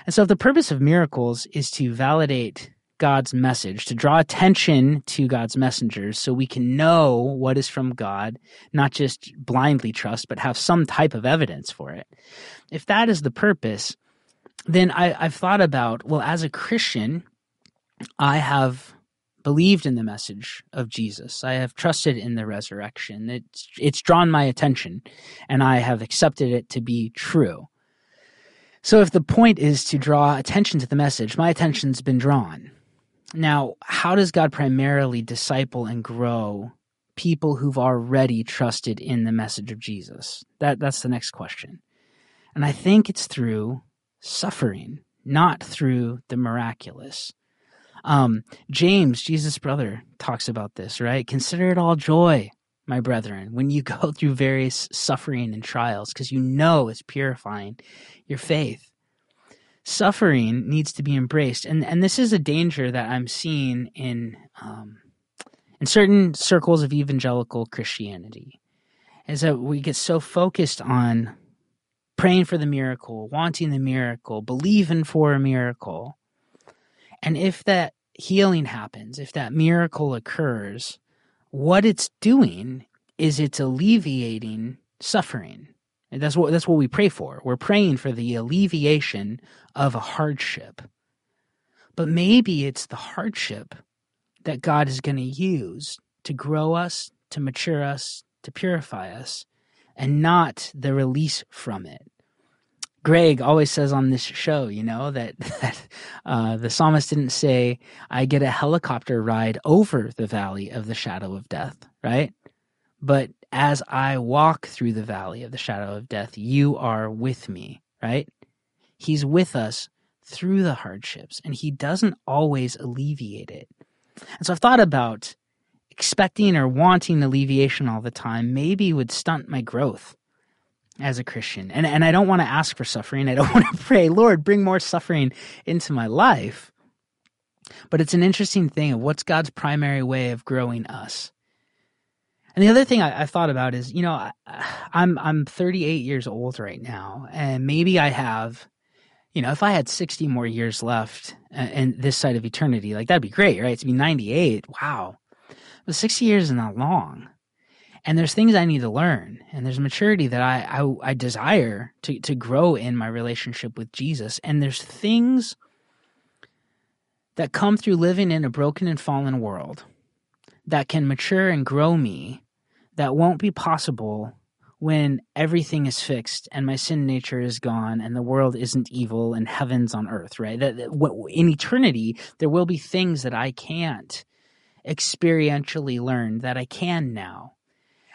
And so, if the purpose of miracles is to validate God's message, to draw attention to God's messengers so we can know what is from God, not just blindly trust, but have some type of evidence for it. If that is the purpose, then I, have thought about, well, as a Christian, I have believed in the message of Jesus. I have trusted in the resurrection. It's, it's drawn my attention, and I have accepted it to be true. So if the point is to draw attention to the message, my attention's been drawn. Now, how does God primarily disciple and grow people who've already trusted in the message of Jesus? That that's the next question. And I think it's through suffering, not through the miraculous. Um, James, Jesus' brother, talks about this, right? Consider it all joy, my brethren, when you go <laughs> through various suffering and trials, because you know it's purifying your faith suffering needs to be embraced, and and this is a danger that I'm seeing in um, in certain circles of evangelical Christianity, is that we get so focused on praying for the miracle, wanting the miracle, believing for a miracle, and if that healing happens, if that miracle occurs, what it's doing is it's alleviating suffering and that's what that's what we pray for. We're praying for the alleviation of a hardship. But maybe it's the hardship that God is going to use to grow us, to mature us, to purify us, and not the release from it. Greg always says on this show, you know, that, <laughs> that uh, the psalmist didn't say, I get a helicopter ride over the valley of the shadow of death, right? But as I walk through the valley of the shadow of death, you are with me, right? He's with us through the hardships, and he doesn't always alleviate it. And so I've thought about expecting or wanting alleviation all the time maybe would stunt my growth as a Christian. And and I don't want to ask for suffering. I don't <laughs> want to pray, Lord, bring more suffering into my life. But it's an interesting thing of what's God's primary way of growing us. And the other thing I, thought about is, you know, I, I'm I'm 38 years old right now, and maybe I have, you know, if I had 60 more years left and this side of eternity, like that'd be great, right? To be 98, wow. But 60 years is not long, and there's things I need to learn, and there's maturity that I I, I desire to to grow in my relationship with Jesus, and there's things that come through living in a broken and fallen world that can mature and grow me that won't be possible when everything is fixed and my sin nature is gone and the world isn't evil and heaven's on earth, right? That, that in eternity, there will be things that I can't experientially learn that I can now.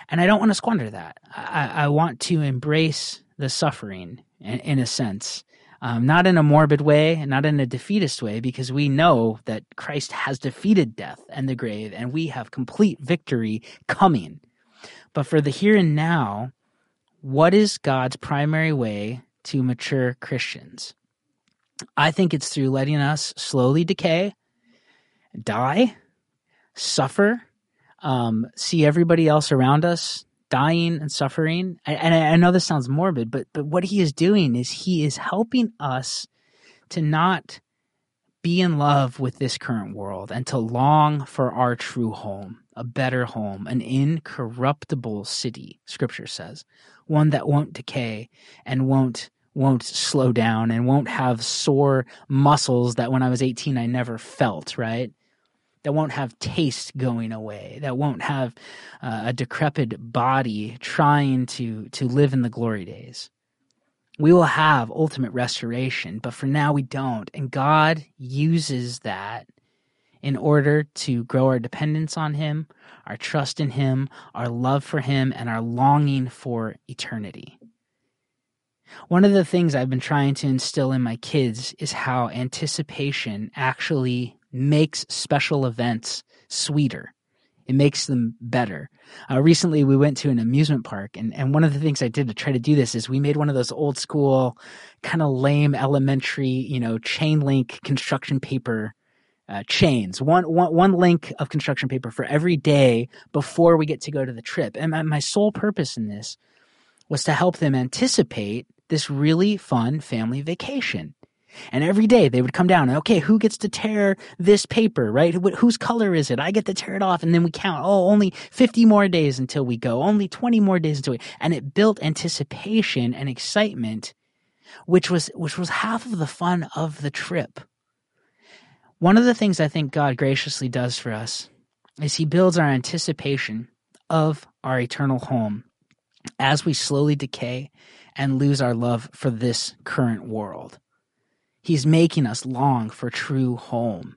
And I don't want to squander that. I, I want to embrace the suffering in, in a sense um, not in a morbid way not in a defeatist way, because we know that Christ has defeated death and the grave, and we have complete victory coming. But for the here and now, what is God's primary way to mature Christians? I think it's through letting us slowly decay, die, suffer, um, see everybody else around us dying and suffering. And I know this sounds morbid, but but what he is doing is he is helping us to not be in love with this current world and to long for our true home, a better home, an incorruptible city, scripture says, one that won't decay and won't won't slow down and won't have sore muscles that when I was 18 I never felt, right? that won't have taste going away, that won't have uh, a decrepit body trying to, to live in the glory days. We will have ultimate restoration, but for now we don't. And God uses that in order to grow our dependence on Him, our trust in Him, our love for Him, and our longing for eternity. One of the things I've been trying to instill in my kids is how anticipation actually makes special events sweeter. It makes them better. Uh, recently, we went to an amusement park, and, and one of the things I did to try to do this is we made one of those old school, kind of lame elementary, you know, chain link construction paper uh, chains. One, one, one link of construction paper for every day before we get to go to the trip. And my, my sole purpose in this was to help them anticipate this really fun family vacation. And every day they would come down and, okay, who gets to tear this paper, right? Wh- whose color is it? I get to tear it off. And then we count, oh, only 50 more days until we go, only 20 more days until we, and it built anticipation and excitement, which was, which was half of the fun of the trip. One of the things I think God graciously does for us is he builds our anticipation of our eternal home as we slowly decay and lose our love for this current world. He's making us long for true home.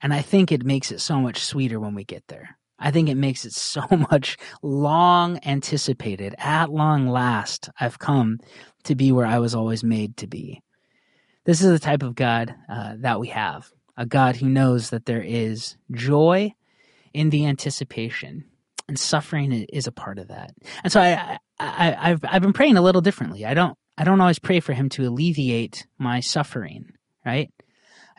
And I think it makes it so much sweeter when we get there. I think it makes it so <laughs> much long anticipated. At long last, I've come to be where I was always made to be. This is the type of God uh, that we have a God who knows that there is joy in the anticipation, and suffering is a part of that. And so I, I, I've I've been praying a little differently. I don't I don't always pray for him to alleviate my suffering, right?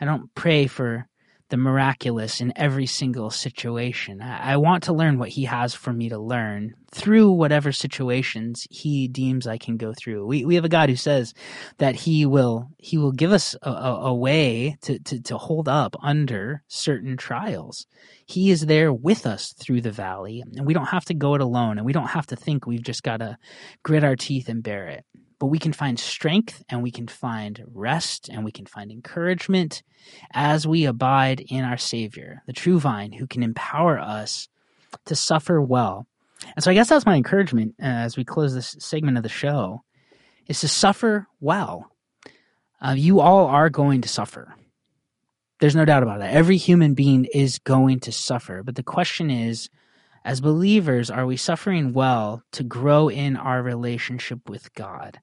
I don't pray for the miraculous in every single situation. I, want to learn what he has for me to learn through whatever situations he deems I can go through. We we have a God who says that he will he will give us a, a, way to, to, to hold up under certain trials. He is there with us through the valley, and we don't have to go it alone, and we don't have to think we've just got to grit our teeth and bear it but we can find strength and we can find rest and we can find encouragement as we abide in our Savior, the true vine, who can empower us to suffer well. And so I guess that's my encouragement uh, as we close this segment of the show is to suffer well. Uh, you all are going to suffer. There's no doubt about that. Every human being is going to suffer. But the question is, as believers, are we suffering well to grow in our relationship with God?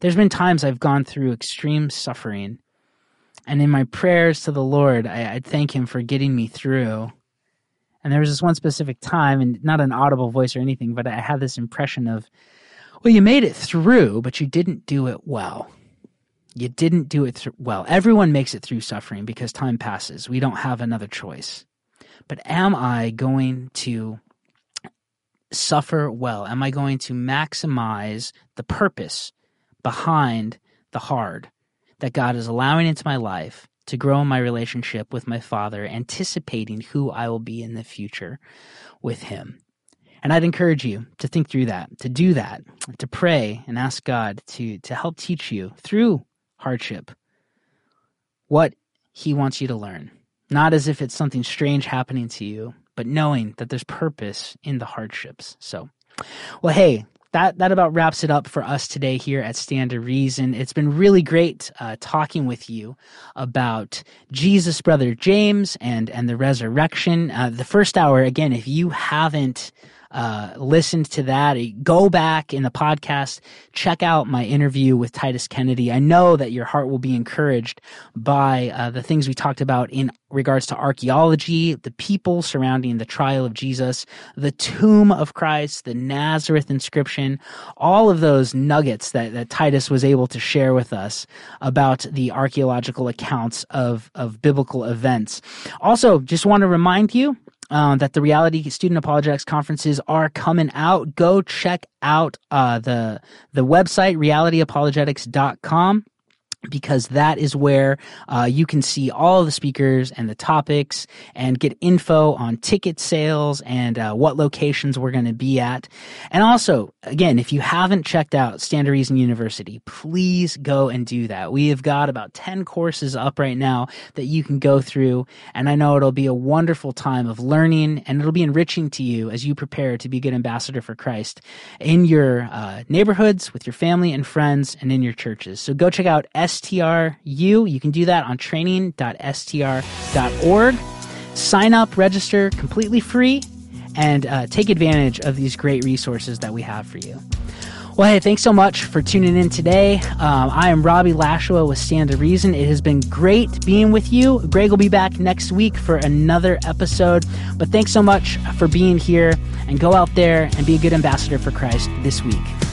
There's been times I've gone through extreme suffering, and in my prayers to the Lord, I, I thank Him for getting me through. And there was this one specific time, and not an audible voice or anything, but I had this impression of, well, you made it through, but you didn't do it well. You didn't do it th- well. Everyone makes it through suffering because time passes. We don't have another choice. But am I going to suffer well? Am I going to maximize the purpose behind the hard that God is allowing into my life to grow in my relationship with my Father, anticipating who I will be in the future with Him? And I'd encourage you to think through that, to do that, to pray and ask God to, to help teach you through hardship what He wants you to learn. Not as if it's something strange happening to you, but knowing that there's purpose in the hardships. So, well, hey, that that about wraps it up for us today here at Stand to Reason. It's been really great uh, talking with you about Jesus, brother James, and and the resurrection. Uh, the first hour, again, if you haven't uh, listened to that, go back in the podcast, check out my interview with Titus Kennedy. I know that your heart will be encouraged by uh, the things we talked about in regards to archaeology, the people surrounding the trial of Jesus, the tomb of Christ, the Nazareth inscription, all of those nuggets that, that Titus was able to share with us about the archaeological accounts of, of biblical events. Also, just want to remind you uh, that the reality student apologetics conferences are coming out. Go check out uh, the the website realityapologetics.com because that is where uh, you can see all the speakers and the topics and get info on ticket sales and uh, what locations we're going to be at. And also, again, if you haven't checked out Stand to Reason University, please go and do that. We have got about 10 courses up right now that you can go through. And I know it'll be a wonderful time of learning and it'll be enriching to you as you prepare to be a good ambassador for Christ in your uh, neighborhoods, with your family and friends, and in your churches. So go check out S STRU. You can do that on training.str.org. Sign up, register completely free, and uh, take advantage of these great resources that we have for you. Well, hey, thanks so much for tuning in today. Um, I am Robbie Lashua with Stand to Reason. It has been great being with you. Greg will be back next week for another episode. But thanks so much for being here and go out there and be a good ambassador for Christ this week.